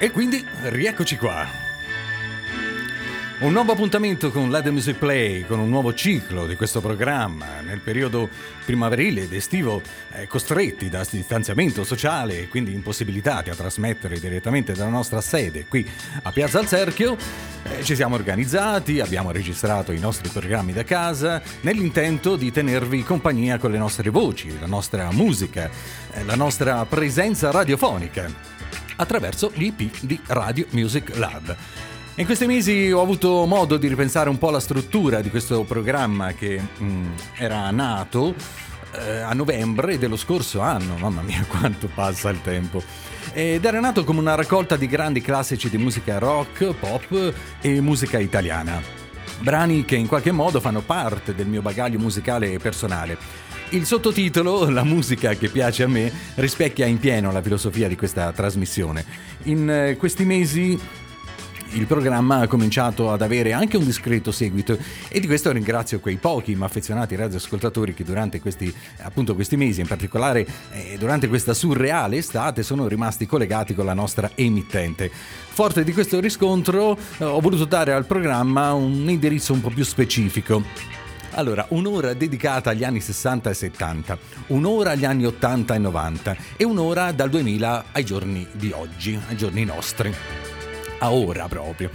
E quindi rieccoci qua. Un nuovo appuntamento con l'Ade Music Play, con un nuovo ciclo di questo programma nel periodo primaverile ed estivo, eh, costretti da distanziamento sociale e quindi impossibilitati a trasmettere direttamente dalla nostra sede qui a Piazza al Cerchio. Eh, ci siamo organizzati, abbiamo registrato i nostri programmi da casa nell'intento di tenervi compagnia con le nostre voci, la nostra musica, eh, la nostra presenza radiofonica attraverso gli IP di Radio Music Lab. In questi mesi ho avuto modo di ripensare un po' alla struttura di questo programma che mm, era nato eh, a novembre dello scorso anno, mamma mia quanto passa il tempo. Ed era nato come una raccolta di grandi classici di musica rock, pop e musica italiana. Brani che in qualche modo fanno parte del mio bagaglio musicale personale il sottotitolo, La musica che piace a me, rispecchia in pieno la filosofia di questa trasmissione. In eh, questi mesi il programma ha cominciato ad avere anche un discreto seguito e di questo ringrazio quei pochi ma affezionati radioascoltatori che durante questi, appunto questi mesi, in particolare eh, durante questa surreale estate, sono rimasti collegati con la nostra emittente. Forte di questo riscontro eh, ho voluto dare al programma un indirizzo un po' più specifico. Allora, un'ora dedicata agli anni 60 e 70, un'ora agli anni 80 e 90 e un'ora dal 2000 ai giorni di oggi, ai giorni nostri a ora proprio.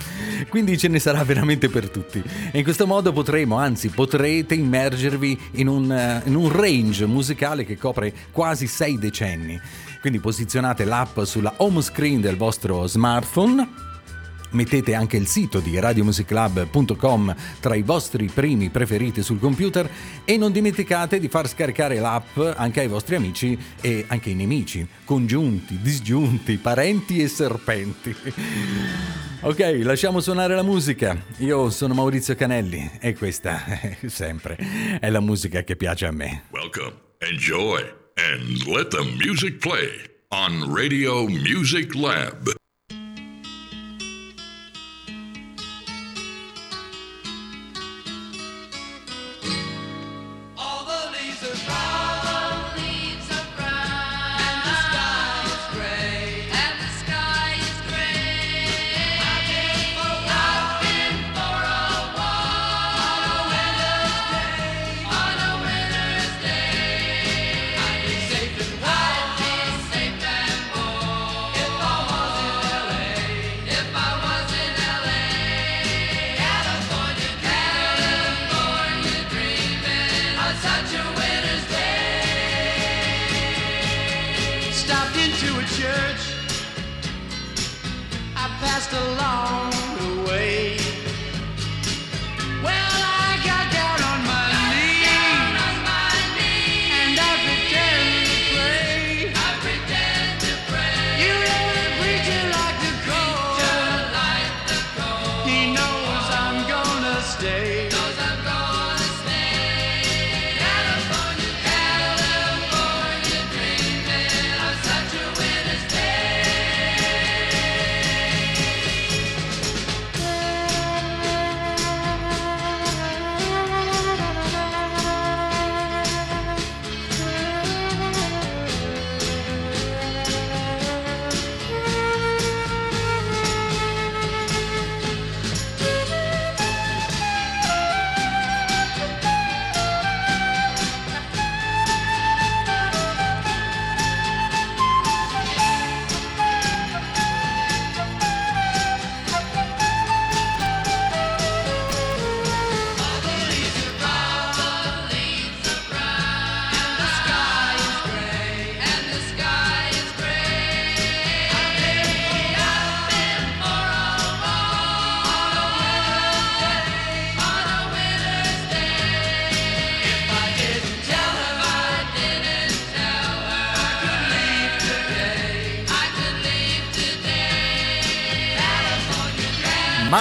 Quindi ce ne sarà veramente per tutti. E in questo modo potremo, anzi potrete immergervi in un, eh, in un range musicale che copre quasi sei decenni. Quindi posizionate l'app sulla home screen del vostro smartphone Mettete anche il sito di radiomusiclub.com tra i vostri primi preferiti sul computer e non dimenticate di far scaricare l'app anche ai vostri amici e anche ai nemici, congiunti, disgiunti, parenti e serpenti. Ok, lasciamo suonare la musica. Io sono Maurizio Canelli e questa, sempre, è la musica che piace a me. Welcome, enjoy and let the music play on Radio Music Lab.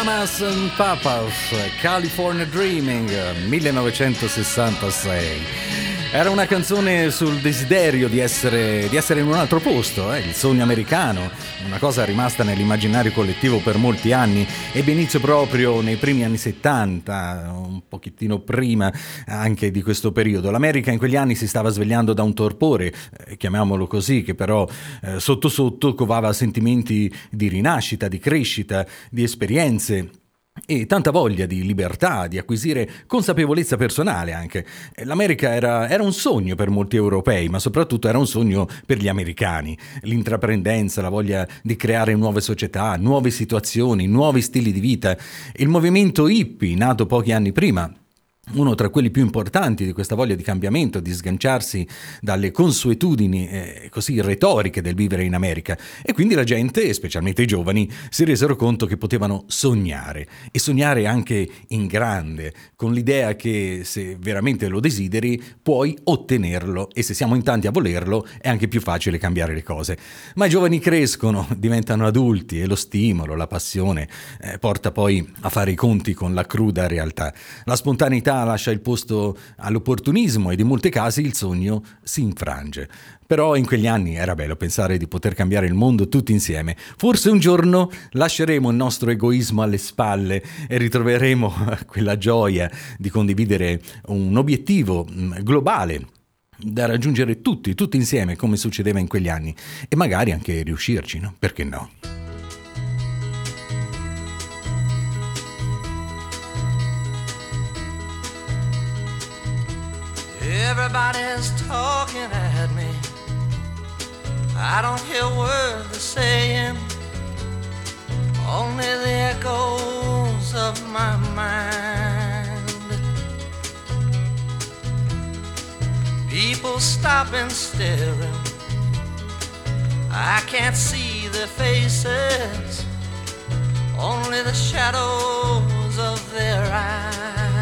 Mamas and Papas, California Dreaming, 1966. Era una canzone sul desiderio di essere, di essere in un altro posto, eh? il sogno americano, una cosa rimasta nell'immaginario collettivo per molti anni. Ebbe inizio proprio nei primi anni 70, un pochettino prima anche di questo periodo. L'America in quegli anni si stava svegliando da un torpore, eh, chiamiamolo così, che però eh, sotto sotto covava sentimenti di rinascita, di crescita, di esperienze e tanta voglia di libertà, di acquisire consapevolezza personale anche. L'America era, era, un sogno per molti europei, ma soprattutto era un sogno per gli americani. L'intraprendenza, la voglia di creare nuove società, nuove situazioni, nuovi stili di vita. Il movimento hippie, nato pochi anni prima, uno tra quelli più importanti di questa voglia di cambiamento, di sganciarsi dalle consuetudini eh, così retoriche del vivere in America. E quindi la gente, specialmente i giovani, si resero conto che potevano sognare e sognare anche in grande, con l'idea che se veramente lo desideri puoi ottenerlo e se siamo in tanti a volerlo è anche più facile cambiare le cose. Ma i giovani crescono, diventano adulti e lo stimolo, la passione eh, porta poi a fare i conti con la cruda realtà. La spontaneità lascia il posto all'opportunismo ed in molti casi il sogno si infrange. Però in quegli anni era bello pensare di poter cambiare il mondo tutti insieme. Forse un giorno lasceremo il nostro egoismo alle spalle e ritroveremo quella gioia di condividere un obiettivo mm, globale da raggiungere tutti, tutti insieme, come succedeva in quegli anni, e magari anche riuscirci, no? Perché no? Everybody's talking at me. I don't hear words they're saying, only the echoes of my mind. People stopping, staring. I can't see their faces, only the shadows of their eyes.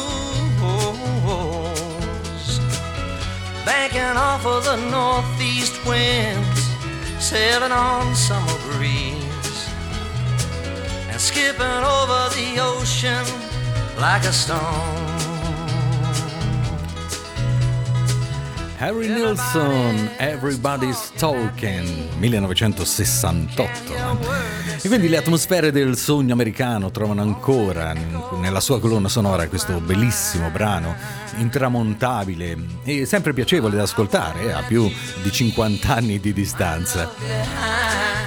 banking off of the northeast winds, sailing on summer breeze, and skipping over the ocean like a stone. Harry Nilsson, Everybody's Talking, 1968. E quindi le atmosfere del sogno americano trovano ancora nella sua colonna sonora questo bellissimo brano, intramontabile e sempre piacevole da ascoltare, a più di 50 anni di distanza.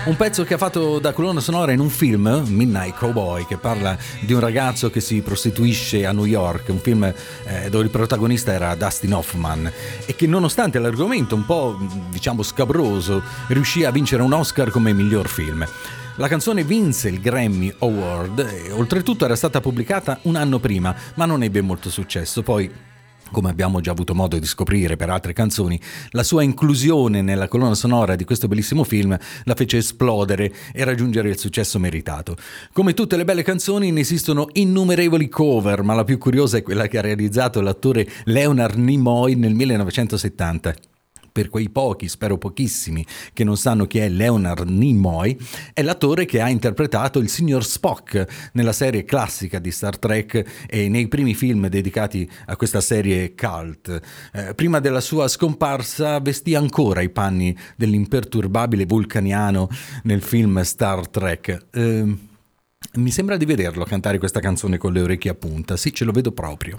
Un pezzo che ha fatto da colonna sonora in un film, Midnight Cowboy, che parla di un ragazzo che si prostituisce a New York, un film eh, dove il protagonista era Dustin Hoffman e che nonostante l'argomento un po' diciamo scabroso riuscì a vincere un Oscar come miglior film. La canzone vinse il Grammy Award e oltretutto era stata pubblicata un anno prima, ma non ebbe molto successo. Poi come abbiamo già avuto modo di scoprire per altre canzoni, la sua inclusione nella colonna sonora di questo bellissimo film la fece esplodere e raggiungere il successo meritato. Come tutte le belle canzoni ne esistono innumerevoli cover, ma la più curiosa è quella che ha realizzato l'attore Leonard Nimoy nel 1970 per quei pochi, spero pochissimi, che non sanno chi è Leonard Nimoy, è l'attore che ha interpretato il signor Spock nella serie classica di Star Trek e nei primi film dedicati a questa serie cult. Eh, prima della sua scomparsa vestì ancora i panni dell'imperturbabile vulcaniano nel film Star Trek. Eh, mi sembra di vederlo cantare questa canzone con le orecchie a punta, sì, ce lo vedo proprio.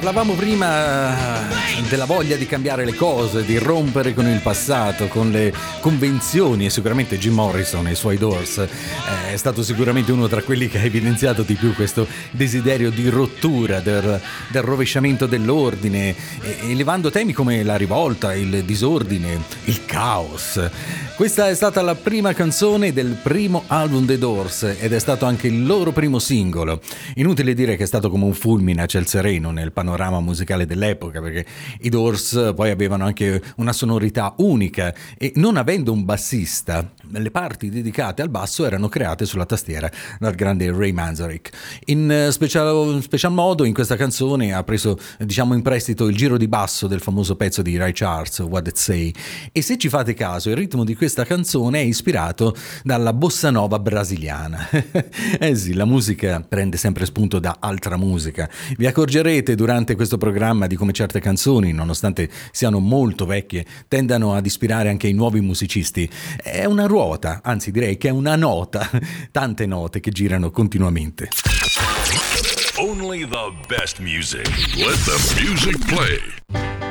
Parlavamo prima eh, della voglia di cambiare le cose, di rompere con il passato, con le convenzioni e sicuramente Jim Morrison e i suoi Doors è stato sicuramente uno tra quelli che ha evidenziato di più questo desiderio di rottura, del, del rovesciamento dell'ordine, elevando temi come la rivolta, il disordine, il caos. Questa è stata la prima canzone del primo album dei Doors ed è stato anche il loro primo singolo. Inutile dire che è stato come un fulmine a ciel sereno nel panorama musicale dell'epoca perché i Doors poi avevano anche una sonorità unica e non avendo un bassista, le parti dedicate al basso erano create sulla tastiera dal grande Ray Manzarek. In eh, special, special modo in questa canzone ha preso diciamo in prestito il giro di basso del famoso pezzo di Ray Charles, What It Say e se ci fate caso il ritmo di questa canzone è ispirato dalla bossa nova brasiliana. eh sì, la musica prende sempre spunto da altra musica. Vi accorgerete durante questo programma di come certe canzoni, nonostante siano molto vecchie, tendano ad ispirare anche i nuovi musicisti. È una ruota, anzi direi che è una nota, tante note che girano continuamente. Only the best music. Let the music play.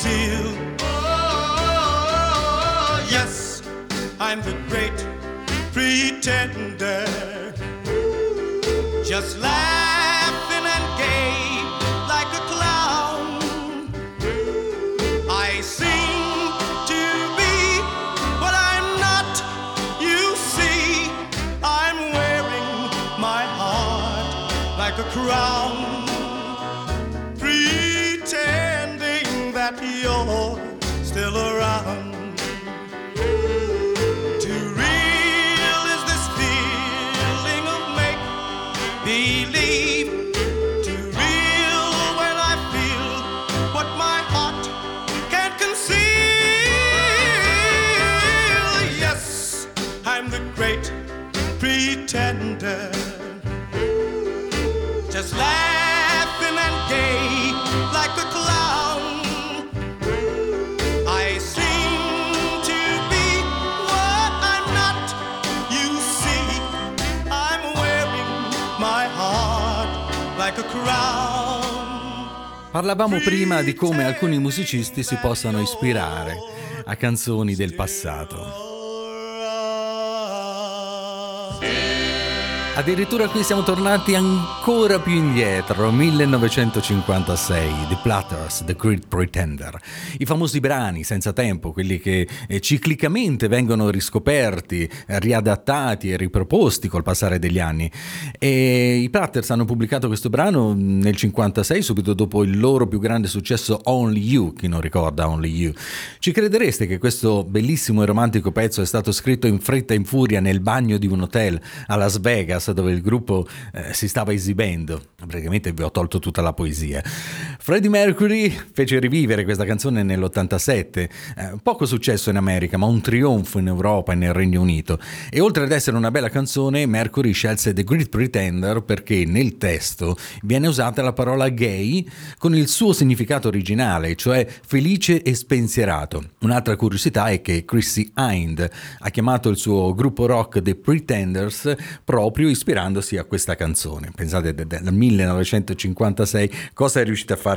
Conceal. Oh, yes, I'm the great pretender. Just laughing and gay like a clown. I seem to be what I'm not. You see, I'm wearing my heart like a crown, Parlavamo prima di come alcuni musicisti si possano ispirare a canzoni del passato. Addirittura qui siamo tornati ancora più indietro, 1956, The Platters, The Great Pretender. I famosi brani senza tempo, quelli che eh, ciclicamente vengono riscoperti, riadattati e riproposti col passare degli anni. E i Platters hanno pubblicato questo brano nel 56, subito dopo il loro più grande successo Only You, chi non ricorda Only You. Ci credereste che questo bellissimo e romantico pezzo è stato scritto in fretta e in furia nel bagno di un hotel a Las Vegas dove il gruppo eh, si stava esibendo. Praticamente vi ho tolto tutta la poesia. Freddie Mercury fece rivivere questa canzone nell'87, eh, poco successo in America, ma un trionfo in Europa e nel Regno Unito. E oltre ad essere una bella canzone, Mercury scelse The Great Pretender perché nel testo viene usata la parola gay con il suo significato originale, cioè felice e spensierato. Un'altra curiosità è che Chrissy Hind ha chiamato il suo gruppo rock The Pretenders proprio ispirandosi a questa canzone. Pensate dal 1956 cosa è riuscita a fare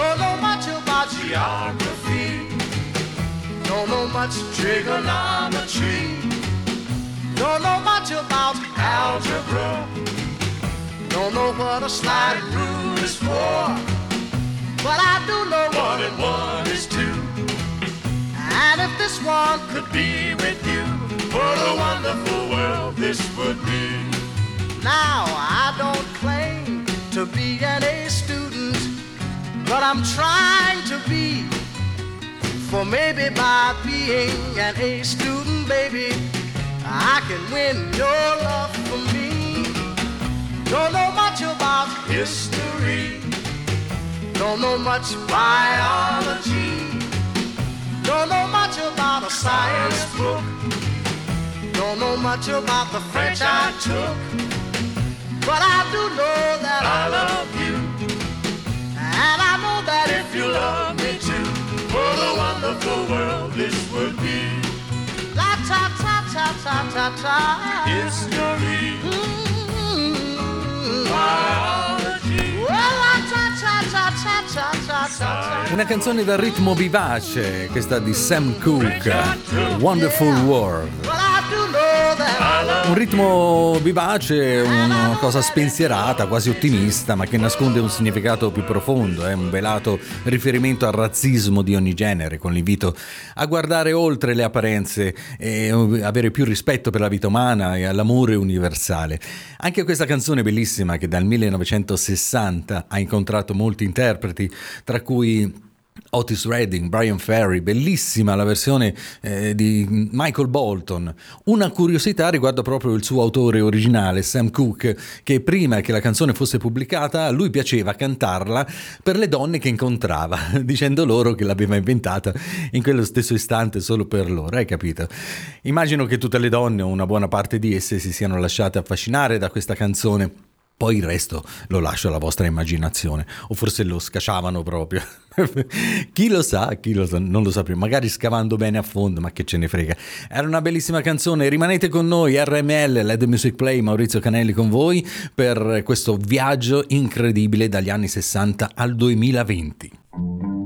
Don't know much about geography. Don't know much trigonometry. Don't know much about algebra. Don't know what a sliding rule is for. But I do know one and one is two. And if this one could be with you, what a wonderful world this would be. Now, I don't claim to be an A student, but I'm trying to be. For maybe by being an A student, baby, I can win your love for me. Don't know much about history, don't know much biology, don't know much about a science book, don't know much about the French I took. But I do know that I love you, love me too. What a wonderful world this would be. La ta ta ta ta ta ta. History. Una canzone dal ritmo vivace, questa di Sam Cooke, Wonderful World. Un ritmo vivace, una cosa spensierata, quasi ottimista, ma che nasconde un significato più profondo, è un velato riferimento al razzismo di ogni genere, con l'invito a guardare oltre le apparenze e avere più rispetto per la vita umana e all'amore universale. Anche questa canzone bellissima che dal 1960 ha incontrato molti interpreti, tra cui Otis Redding, Brian Ferry, bellissima la versione eh, di Michael Bolton. Una curiosità riguarda proprio il suo autore originale, Sam Cooke, che prima che la canzone fosse pubblicata a lui piaceva cantarla per le donne che incontrava, dicendo loro che l'aveva inventata in quello stesso istante solo per loro, hai capito? Immagino che tutte le donne o una buona parte di esse si siano lasciate affascinare da questa canzone. Poi il resto lo lascio alla vostra immaginazione, o forse lo scacciavano proprio. chi lo sa, chi lo sa, non lo sapremo, magari scavando bene a fondo, ma che ce ne frega. Era una bellissima canzone, rimanete con noi, RML, Let the Music Play, Maurizio Canelli con voi, per questo viaggio incredibile dagli anni 60 al 2020.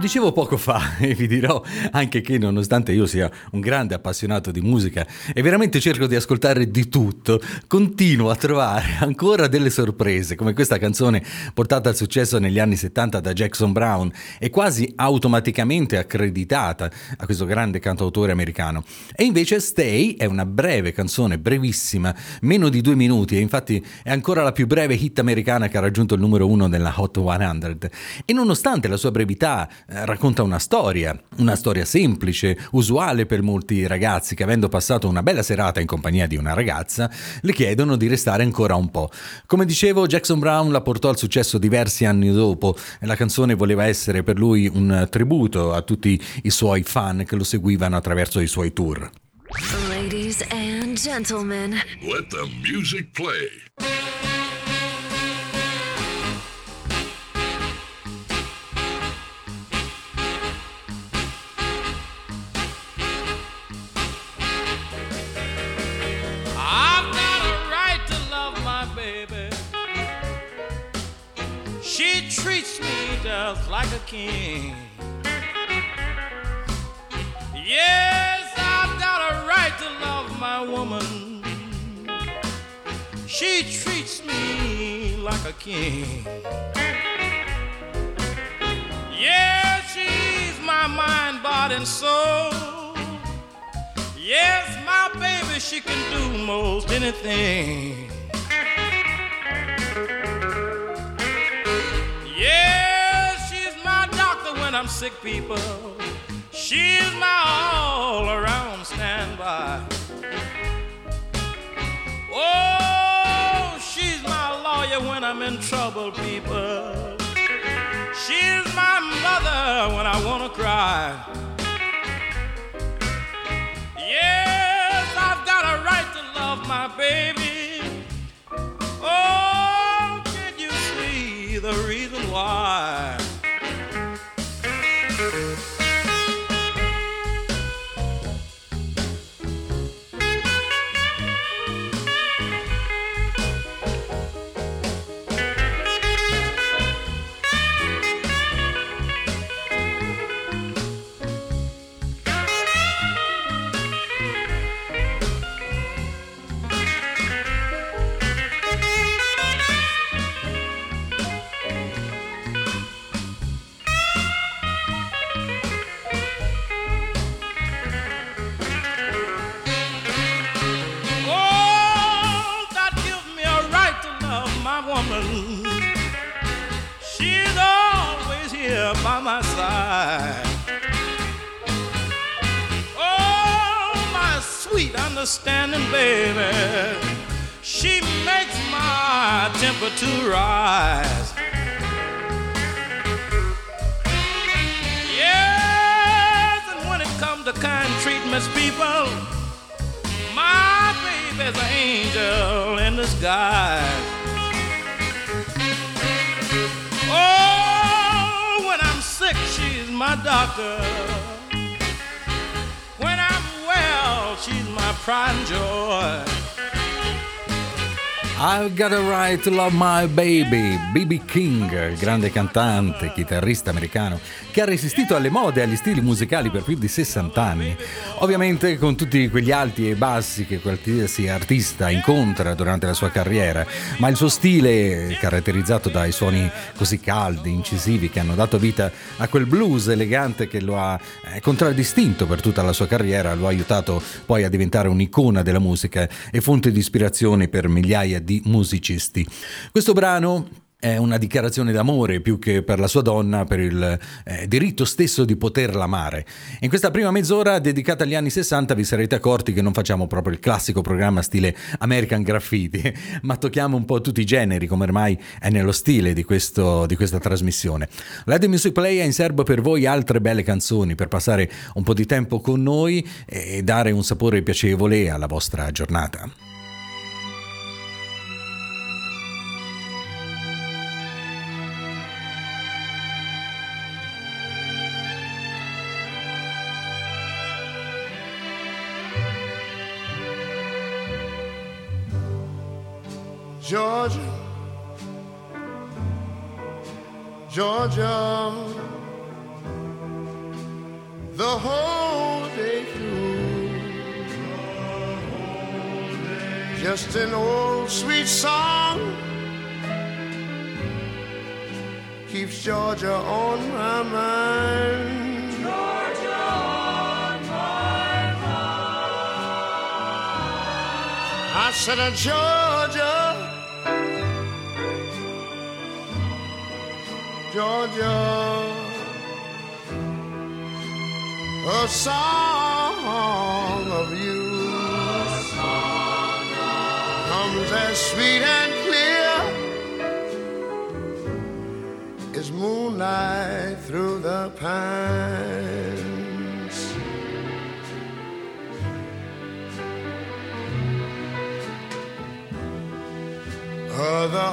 Dicevo poco fa e vi dirò anche che nonostante io sia un grande appassionato di musica e veramente cerco di ascoltare di tutto, continuo a trovare ancora delle sorprese come questa canzone portata al successo negli anni 70 da Jackson Brown e quasi automaticamente accreditata a questo grande cantautore americano. E invece Stay è una breve canzone, brevissima, meno di due minuti e infatti è ancora la più breve hit americana che ha raggiunto il numero uno nella Hot 100. E nonostante la sua brevità racconta una storia, una storia semplice, usuale per molti ragazzi che avendo passato una bella serata in compagnia di una ragazza, le chiedono di restare ancora un po'. Come dicevo, Jackson Brown la portò al successo diversi anni dopo e la canzone voleva essere per lui un tributo a tutti i suoi fan che lo seguivano attraverso i suoi tour. Ladies and gentlemen, Let the music play. Treats me just like a king. Yes, I've got a right to love my woman. She treats me like a king. Yes, she's my mind, body, and soul. Yes, my baby, she can do most anything. When I'm sick, people. She's my all around standby. Oh, she's my lawyer when I'm in trouble, people. She's my mother when I wanna cry. Yes, I've got a right to love my baby. Oh, can you see the reason why? Right to love my baby, B.B. King, il grande cantante, chitarrista americano che ha resistito alle mode e agli stili musicali per più di 60 anni. Ovviamente con tutti quegli alti e bassi che qualsiasi artista incontra durante la sua carriera, ma il suo stile, caratterizzato dai suoni così caldi, incisivi, che hanno dato vita a quel blues elegante che lo ha eh, contraddistinto per tutta la sua carriera, lo ha aiutato poi a diventare un'icona della musica e fonte di ispirazione per migliaia di musicisti. Questo brano è una dichiarazione d'amore più che per la sua donna, per il eh, diritto stesso di poterla amare. In questa prima mezz'ora dedicata agli anni 60 vi sarete accorti che non facciamo proprio il classico programma stile American Graffiti, ma tocchiamo un po' tutti i generi, come ormai è nello stile di, questo, di questa trasmissione. The Music Play ha in serbo per voi altre belle canzoni per passare un po' di tempo con noi e dare un sapore piacevole alla vostra giornata. Georgia, Georgia, the whole day through. Just an old sweet song keeps Georgia on my mind. Georgia on my mind. I said, Georgia, Georgia, a song of you comes as sweet and clear as moonlight through the pines. Other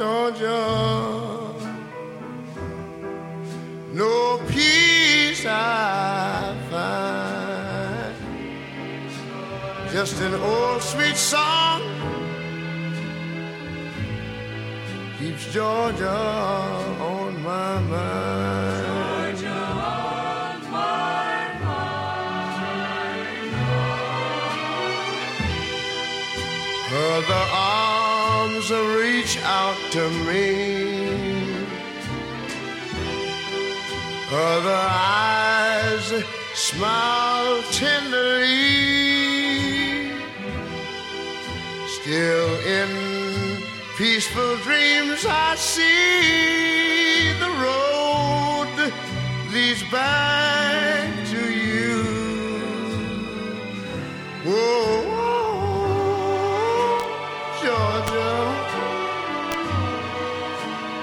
Georgia, no peace I find, just an old sweet song keeps Georgia on my mind. My arms reach out to me. Other eyes smile tenderly. Still in peaceful dreams I see the road leads back to you. Whoa,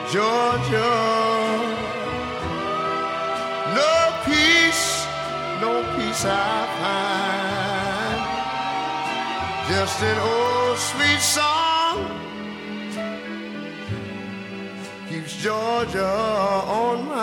Georgia, no peace, no peace I find. Just an old sweet song keeps Georgia on my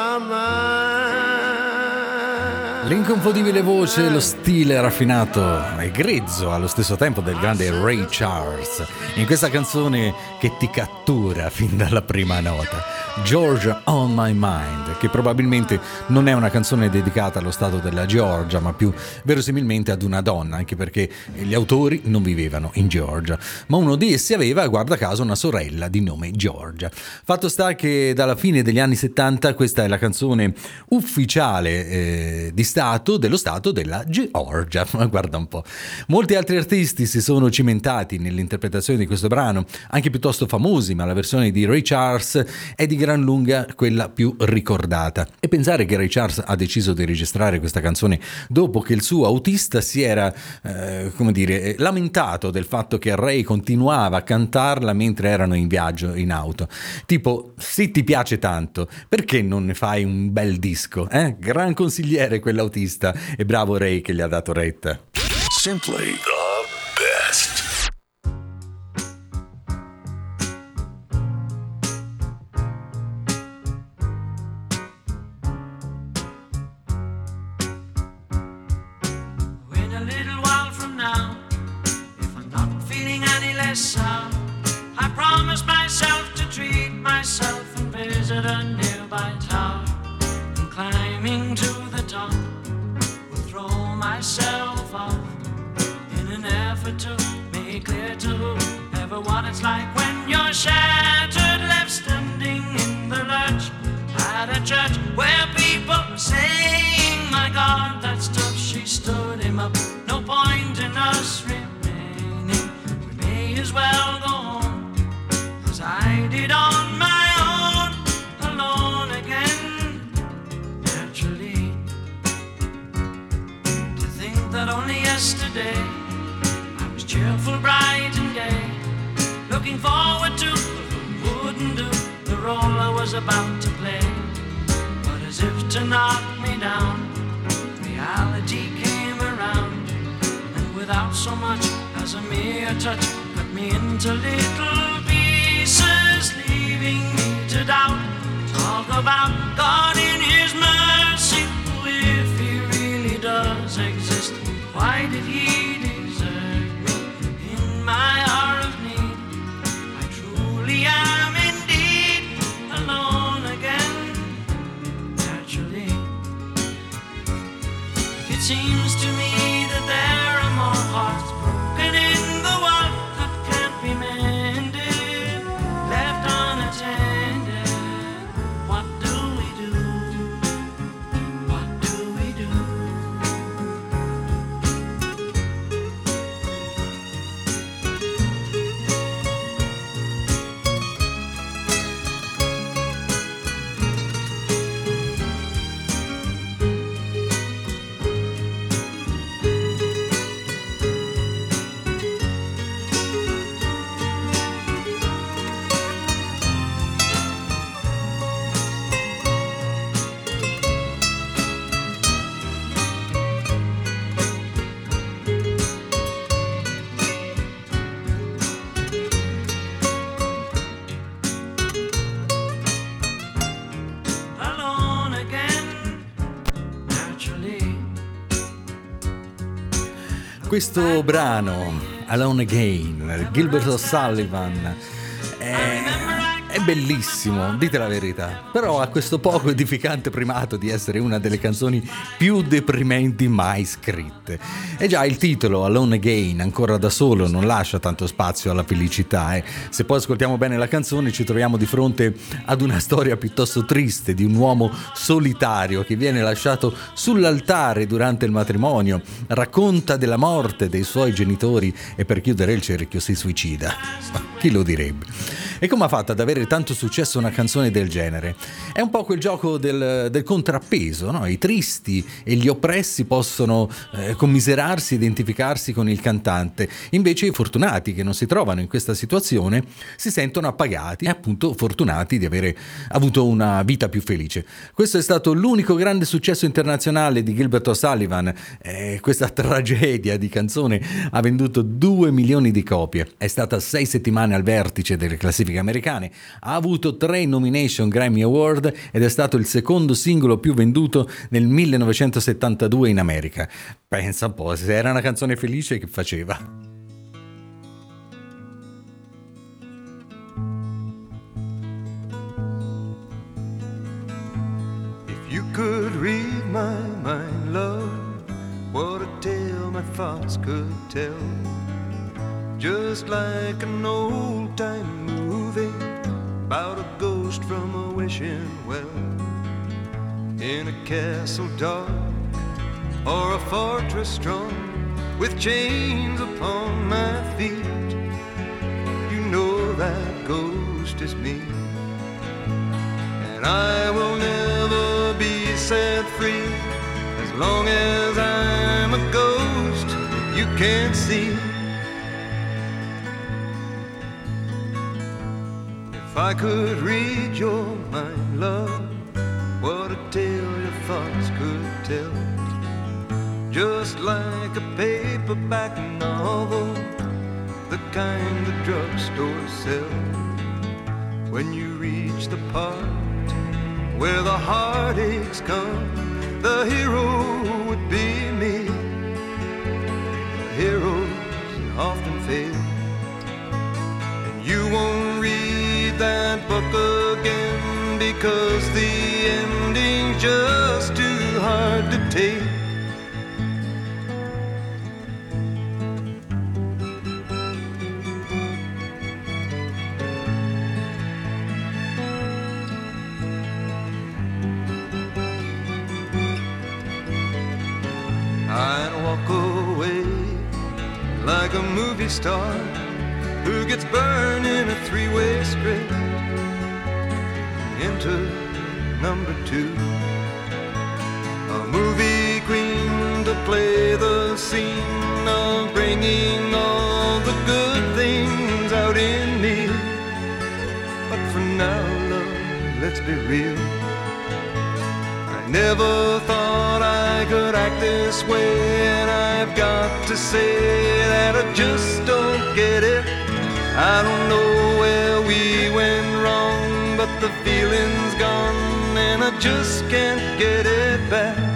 L'inconfondibile voce, lo stile raffinato e grezzo allo stesso tempo del grande Ray Charles in questa canzone che ti cattura fin dalla prima nota. Georgia on My Mind, che probabilmente non è una canzone dedicata allo stato della Georgia, ma più verosimilmente ad una donna, anche perché gli autori non vivevano in Georgia, ma uno di essi aveva, guarda caso, una sorella di nome Georgia. Fatto sta che dalla fine degli anni 70 questa è la canzone ufficiale eh, di Stato dello Stato della Georgia, guarda un po'. Molti altri artisti si sono cimentati nell'interpretazione di questo brano, anche piuttosto famosi, ma la versione di Ray Charles è di gran lunga quella più ricordata. E pensare che Ray Charles ha deciso di registrare questa canzone dopo che il suo autista si era, eh, come dire, lamentato del fatto che Ray continuava a cantarla mentre erano in viaggio in auto. Tipo, se ti piace tanto, perché non ne fai un bel disco? Eh? Gran consigliere quell'autista e bravo Ray che gli ha dato retta. Simply what it's like when you're shattered, forward to wouldn't do the role I was about to play. But as if to knock me down. Reality came around, and without so much as a mere touch, cut me into little pieces, leaving me to doubt. Talk about God in His mercy, if He really does exist. Why did He Questo brano, Alone Again, Gilbert O'Sullivan, bellissimo, dite la verità, però ha questo poco edificante primato di essere una delle canzoni più deprimenti mai scritte. E già il titolo, Alone Again, ancora da solo, non lascia tanto spazio alla felicità. eh. Se poi ascoltiamo bene la canzone ci troviamo di fronte ad una storia piuttosto triste di un uomo solitario che viene lasciato sull'altare durante il matrimonio, racconta della morte dei suoi genitori e per chiudere il cerchio si suicida. Chi lo direbbe? E come ha fatto ad avere tanto successo una canzone del genere? È un po' quel gioco del, del contrappeso, no? I tristi e gli oppressi possono eh, commiserarsi, identificarsi con il cantante, invece i fortunati che non si trovano in questa situazione si sentono appagati e appunto fortunati di avere avuto una vita più felice. Questo è stato l'unico grande successo internazionale di Gilbert O'Sullivan, eh, questa tragedia di canzone ha venduto 2 milioni di copie, è stata sei settimane al vertice delle classifiche americane, ha avuto tre nomination Grammy Award ed è stato il secondo singolo più venduto nel 1972 in America. Pensa un po', se era una canzone felice che faceva. Could read my mind, love, what a tale my thoughts could tell. Just like an old time movie about a ghost from a wishing well. In a castle dark or a fortress strong with chains upon my feet. You know that ghost is me and I will never be set free as long as I'm a ghost you can't see. If I could read your mind, love, what a tale your thoughts could tell. Just like a paperback novel, the kind the drugstores sell. When you reach the part where the heartaches come, the hero would be me. The heroes often fail, and you won't read that book again because the ending's just too hard to take. I'd walk away like a movie star who gets burned in a three way script. Into number two, a movie queen to play the scene of bringing all the good things out in me. But for now, love, let's be real. I Never thought I could act this way, and I've got to say that I just don't get it. I don't know where we went wrong, but the feeling's gone, and I just can't get it back.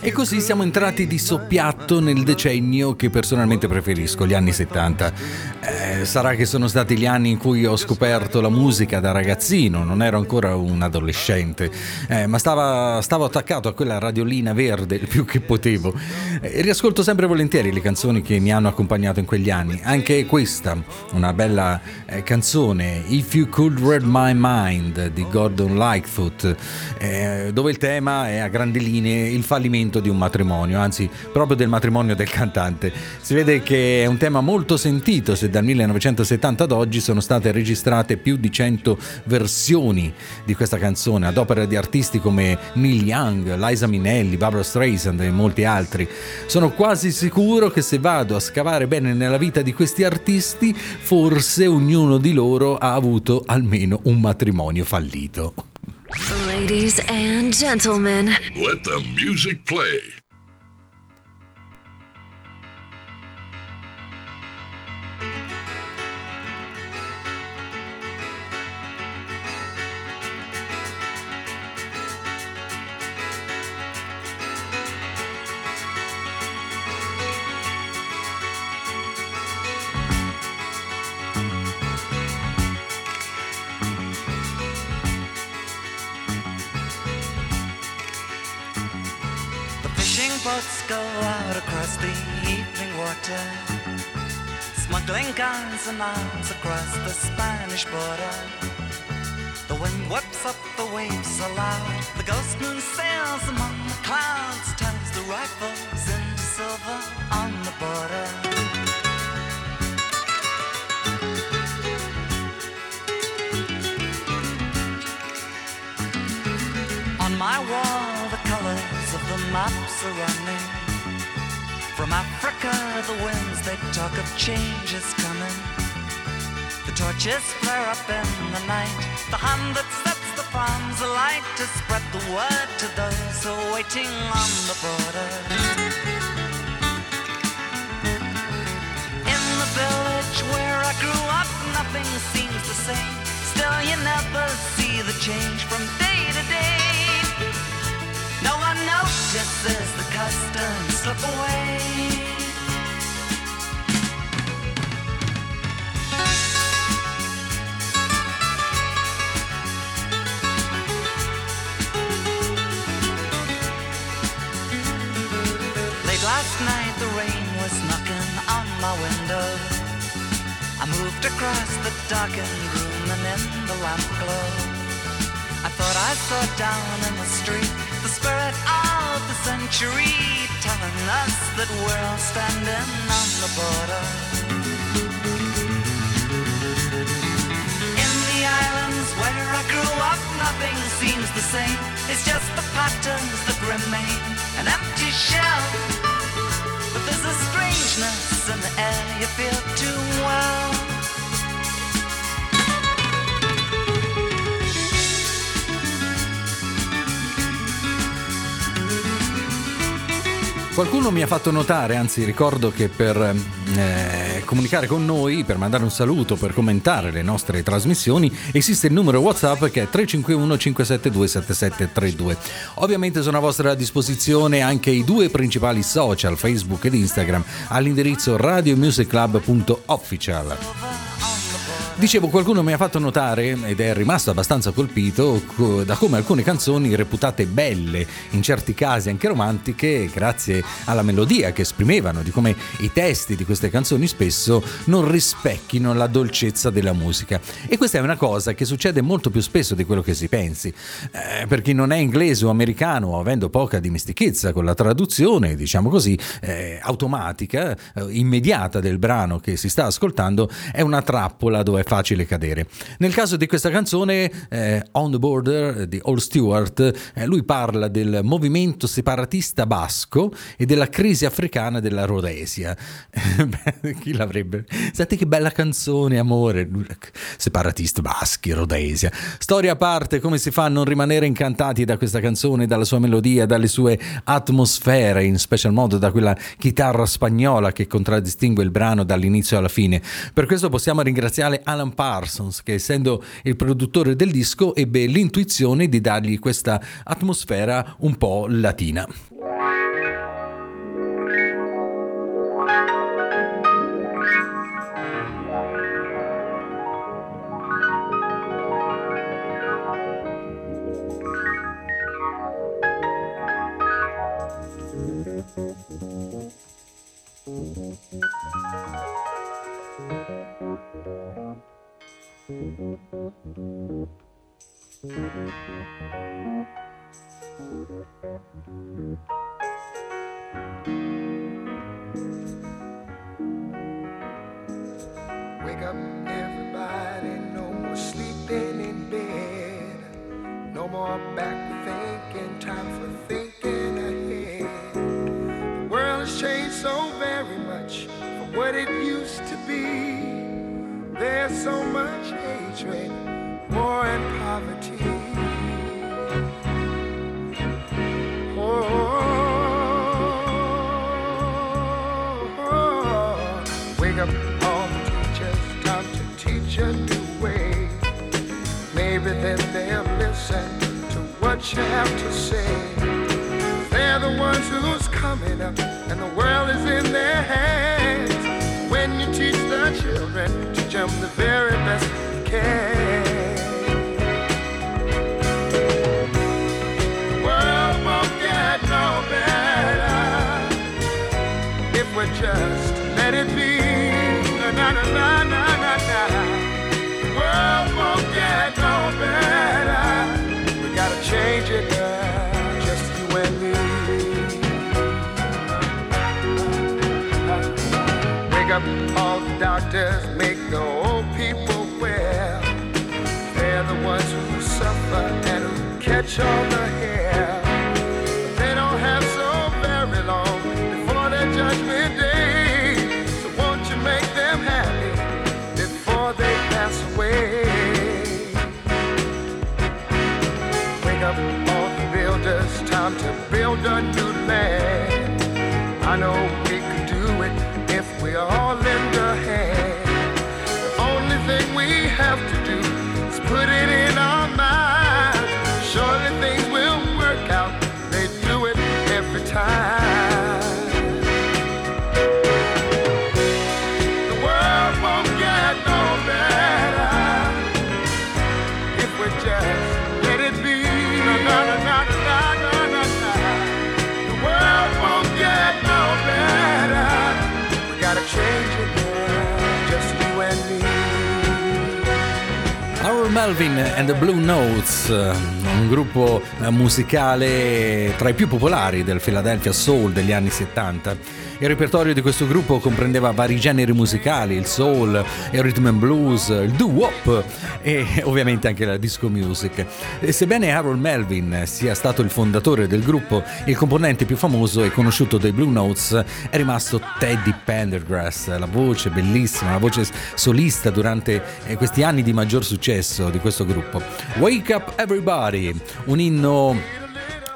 E così siamo entrati di soppiatto nel decennio che personalmente preferisco, gli anni 70. Eh, sarà che sono stati gli anni in cui ho scoperto la musica da ragazzino, non ero ancora un adolescente, eh, ma stava, stavo attaccato a quella radiolina verde il più che potevo. E riascolto sempre volentieri le canzoni che mi hanno accompagnato in quegli anni. Anche questa, una bella eh, canzone, If You Could Read My Mind di Gordon Lightfoot, eh, dove il tema è a grandi linee il fallimento di un matrimonio, anzi proprio del matrimonio del cantante. Si vede che è un tema molto sentito se dal 1970 ad oggi sono state registrate più di 100 versioni di questa canzone ad opera di artisti come Neil Young, Liza Minnelli, Barbara Streisand e molti altri. Sono quasi sicuro che se vado a scavare bene nella vita di questi artisti, forse ognuno di loro ha avuto almeno un matrimonio fallito. Ladies and gentlemen, Let the music play. Across the Spanish border. The wind whips up the waves aloud. The ghost moon sails among the clouds, turns the rifles into silver on the border. On my wall, the colors of the maps are running. From Africa, the winds they talk of change is coming. Torches flare up in the night. The hand that sets the farms alight to spread the word to those who are waiting on the border. In the village where I grew up, nothing seems the same. Still, you never see the change from day to day. No one notices the customs slip away. I across the darkened room and in the lamp glow. I thought I saw down in the street the spirit of the century telling us that we're all standing on the border. In the islands where I grew up, nothing seems the same. It's just the patterns that remain, an empty shell. But there's a strangeness in the air you feel too well. Qualcuno mi ha fatto notare, anzi ricordo che per eh, comunicare con noi, per mandare un saluto, per commentare le nostre trasmissioni, esiste il numero WhatsApp che è 351 572 7732. Ovviamente sono a vostra disposizione anche i due principali social, Facebook ed Instagram, all'indirizzo radiomusiclub.official. Dicevo, qualcuno mi ha fatto notare, ed è rimasto abbastanza colpito, co- da come alcune canzoni reputate belle, in certi casi anche romantiche, grazie alla melodia che esprimevano, di come i testi di queste canzoni spesso non rispecchino la dolcezza della musica. E questa è una cosa che succede molto più spesso di quello che si pensi. Eh, per chi non è inglese o americano, avendo poca dimestichezza con la traduzione, diciamo così, eh, automatica, eh, immediata del brano che si sta ascoltando, è una trappola dove facile cadere. Nel caso di questa canzone, eh, On the Border di All Stewart, eh, lui parla del movimento separatista basco e della crisi africana della Rhodesia. Chi l'avrebbe? Senti che bella canzone, amore. Separatist baschi, Rhodesia. Storia a parte, come si fa a non rimanere incantati da questa canzone, dalla sua melodia, dalle sue atmosfere, in special modo da quella chitarra spagnola che contraddistingue il brano dall'inizio alla fine. Per questo possiamo ringraziare Alan Parsons, che essendo il produttore del disco ebbe l'intuizione di dargli questa atmosfera un po' latina. Wake up, more sleeping in bed. No more back There's so much hatred, war, and poverty. Oh, wake up all the teachers, time to teach a new way. Maybe then they'll listen to what you have to say. They're the ones who's coming up, and the world is in their hands. The children, the very best you can. each other Melvin and the Blue Notes, eh, un gruppo musicale tra i più popolari del Philadelphia Soul degli anni 70. Il repertorio di questo gruppo comprendeva vari generi musicali, il soul, il rhythm and blues, il doo-wop e ovviamente anche la disco music. E sebbene Harold Melvin sia stato il fondatore del gruppo, il componente più famoso e conosciuto dei Blue Notes è rimasto Teddy Pendergrass, la voce bellissima, la voce solista durante eh, questi anni di maggior successo di questo gruppo. Wake Up Everybody, un inno no.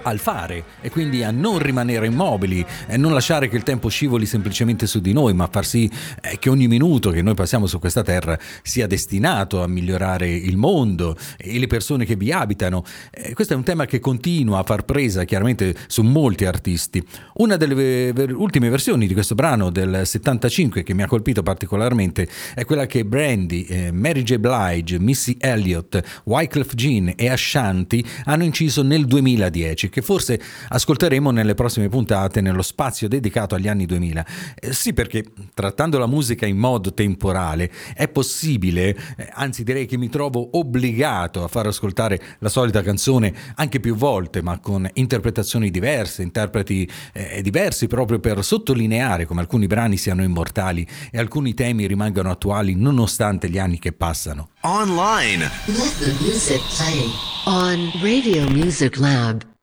Al fare e quindi a non rimanere immobili e non lasciare che il tempo scivoli semplicemente su di noi, ma far sì eh, che ogni minuto che noi passiamo su questa terra sia destinato a migliorare il mondo e le persone che vi abitano. Eh, questo è un tema che continua a far presa chiaramente su molti artisti. Una delle ver- ultime versioni di questo brano del 75 che mi ha colpito particolarmente è quella che Brandy, eh, Mary J. Blige, Missy Elliott, Wyclef Jean e Ashanti hanno inciso nel 2010 che forse ascolteremo nelle prossime puntate nello spazio dedicato agli anni 2000. Eh, sì, perché trattando la musica in modo temporale è possibile, eh, anzi direi che mi trovo obbligato a far ascoltare la solita canzone anche più volte, ma con interpretazioni diverse, interpreti eh, diversi proprio per sottolineare come alcuni brani siano immortali e alcuni temi rimangano attuali nonostante gli anni che passano. Online. Let the music play on Radio Music Lab.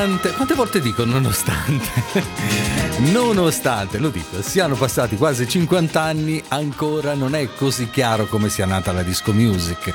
Nonostante, quante volte dico nonostante? nonostante, lo dico, siano passati quasi 50 anni, ancora non è così chiaro come sia nata la disco music.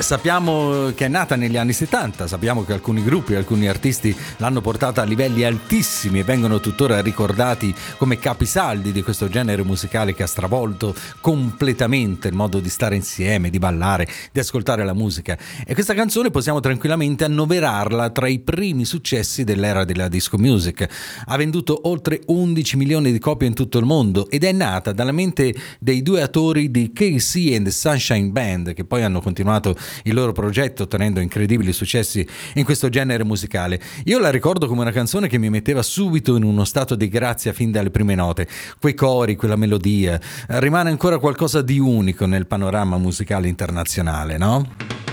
Sappiamo che è nata negli anni 70, sappiamo che alcuni gruppi, alcuni artisti l'hanno portata a livelli altissimi e vengono tuttora ricordati come capisaldi di questo genere musicale che ha stravolto completamente il modo di stare insieme, di ballare, di ascoltare la musica. E questa canzone possiamo tranquillamente annoverarla tra i primi successi dell'era della disco music. Ha venduto oltre 11 milioni di copie in tutto il mondo ed è nata dalla mente dei due attori di KC and the Sunshine Band che poi hanno continuato il loro progetto ottenendo incredibili successi in questo genere musicale. Io la ricordo come una canzone che mi metteva subito in uno stato di grazia fin dalle prime note. Quei cori, quella melodia, rimane ancora qualcosa di unico nel panorama musicale internazionale, no?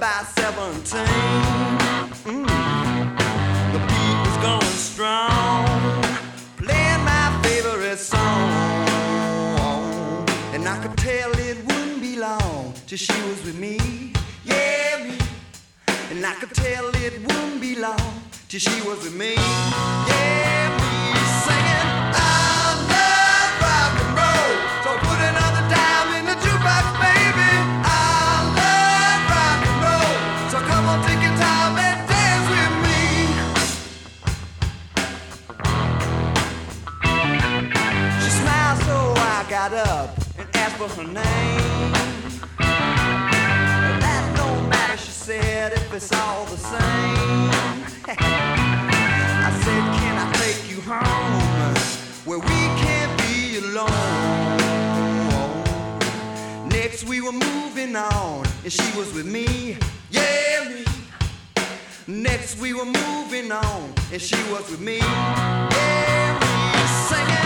By 17. Mm. The beat was going strong, playing my favorite song. And I could tell it wouldn't be long till she was with me. Yeah, me. And I could tell it wouldn't be long till she was with me. Yeah, me singing. I love rock and roll, so put another dime in the jukebox. For her name. That don't matter, she said, if it's all the same. I said, can I take you home where we can't be alone? Next we were moving on, and she was with me, yeah me. Next we were moving on, and she was with me, yeah me. Singing,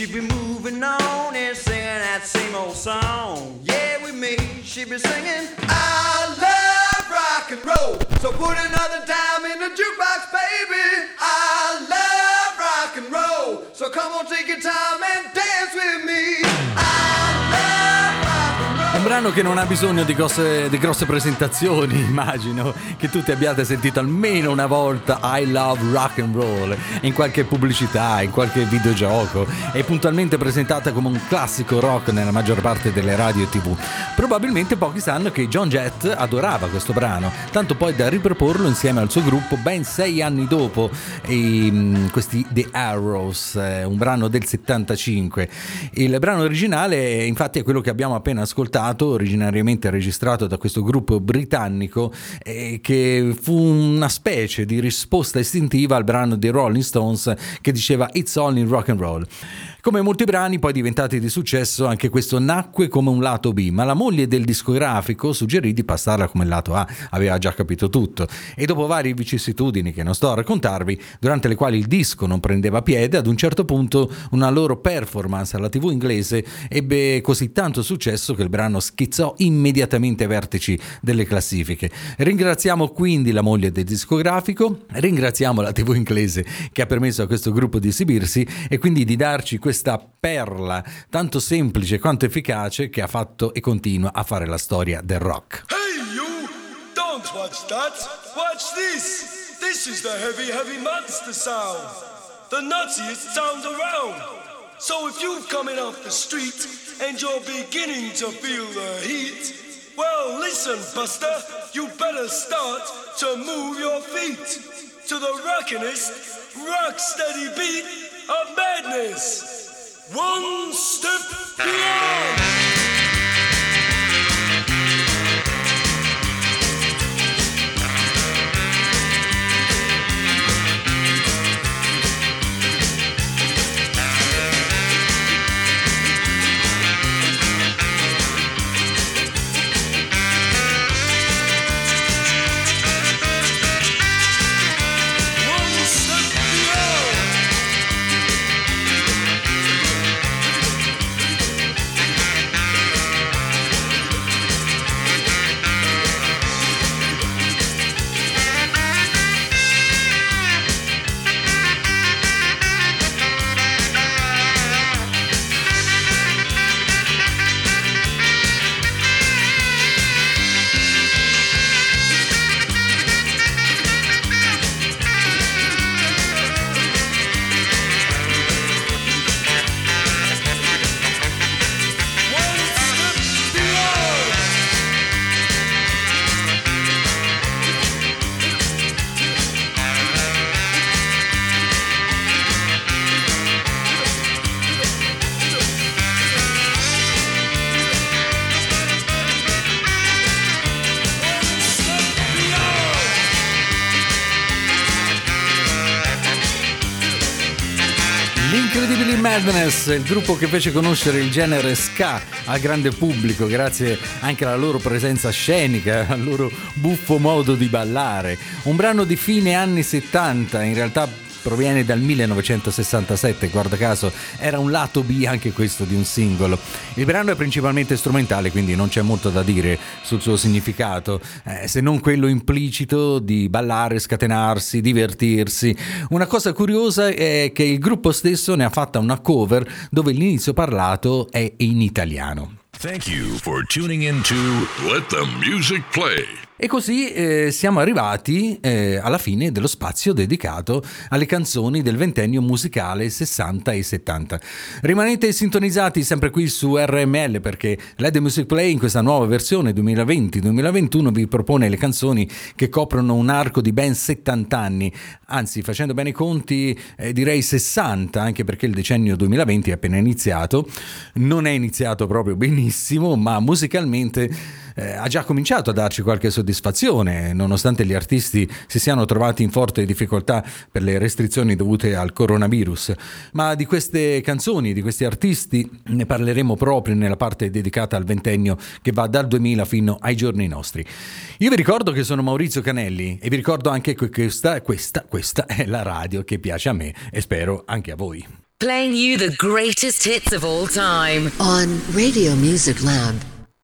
She'd be moving on and singing that same old song, yeah, with me. She'd be singing, I love rock and roll. So put another dime in the jukebox, baby. I love rock and roll. So come on, take your time and dance with me. Brano che non ha bisogno di grosse, di grosse presentazioni, immagino che tutti abbiate sentito almeno una volta I Love Rock and Roll in qualche pubblicità, in qualche videogioco. È puntualmente presentata come un classico rock nella maggior parte delle radio e tv. Probabilmente pochi sanno che John Jett adorava questo brano, tanto poi da riproporlo insieme al suo gruppo ben sei anni dopo, e, mm, questi The Arrows, eh, un brano del 75. Il brano originale infatti è quello che abbiamo appena ascoltato, originariamente registrato da questo gruppo britannico, eh, che fu una specie di risposta istintiva al brano dei Rolling Stones che diceva It's only rock and roll. Come molti brani poi diventati di successo, anche questo nacque come un lato B, ma la moglie del discografico suggerì di passarla come lato A, aveva già capito tutto. E dopo varie vicissitudini che non sto a raccontarvi, durante le quali il disco non prendeva piede, ad un certo punto una loro performance alla TV inglese ebbe così tanto successo che il brano schizzò immediatamente ai vertici delle classifiche. Ringraziamo quindi la moglie del discografico, ringraziamo la TV inglese che ha permesso a questo gruppo di esibirsi e quindi di darci questa perla tanto semplice quanto efficace che ha fatto e continua a fare la storia del rock. Hey, you! Don't watch that! Watch this! This is the heavy, heavy monster sound! The nuttiest sound around! So if you're coming off the street and you're beginning to feel the heat, well, listen, Buster, you better start to move your feet to the rockinest, rock steady beat of madness. One step beyond! Madness, il gruppo che fece conoscere il genere ska al grande pubblico grazie anche alla loro presenza scenica, al loro buffo modo di ballare. Un brano di fine anni 70, in realtà proviene dal 1967, guarda caso era un lato B anche questo di un singolo. Il brano è principalmente strumentale, quindi non c'è molto da dire sul suo significato, eh, se non quello implicito di ballare, scatenarsi, divertirsi. Una cosa curiosa è che il gruppo stesso ne ha fatta una cover dove l'inizio parlato è in italiano. Thank you for tuning in to Let the Music Play. E così eh, siamo arrivati eh, alla fine dello spazio dedicato alle canzoni del ventennio musicale 60 e 70. Rimanete sintonizzati sempre qui su RML perché the Music Play in questa nuova versione 2020-2021 vi propone le canzoni che coprono un arco di ben 70 anni, anzi facendo bene i conti eh, direi 60 anche perché il decennio 2020 è appena iniziato, non è iniziato proprio benissimo ma musicalmente eh, ha già cominciato a darci qualche soddisfazione, nonostante gli artisti si siano trovati in forte difficoltà per le restrizioni dovute al coronavirus. Ma di queste canzoni, di questi artisti, ne parleremo proprio nella parte dedicata al ventennio che va dal 2000 fino ai giorni nostri. Io vi ricordo che sono Maurizio Canelli e vi ricordo anche che questa, questa, questa è la radio che piace a me e spero anche a voi. Playing you the greatest hits of all time on Radio Music Lab.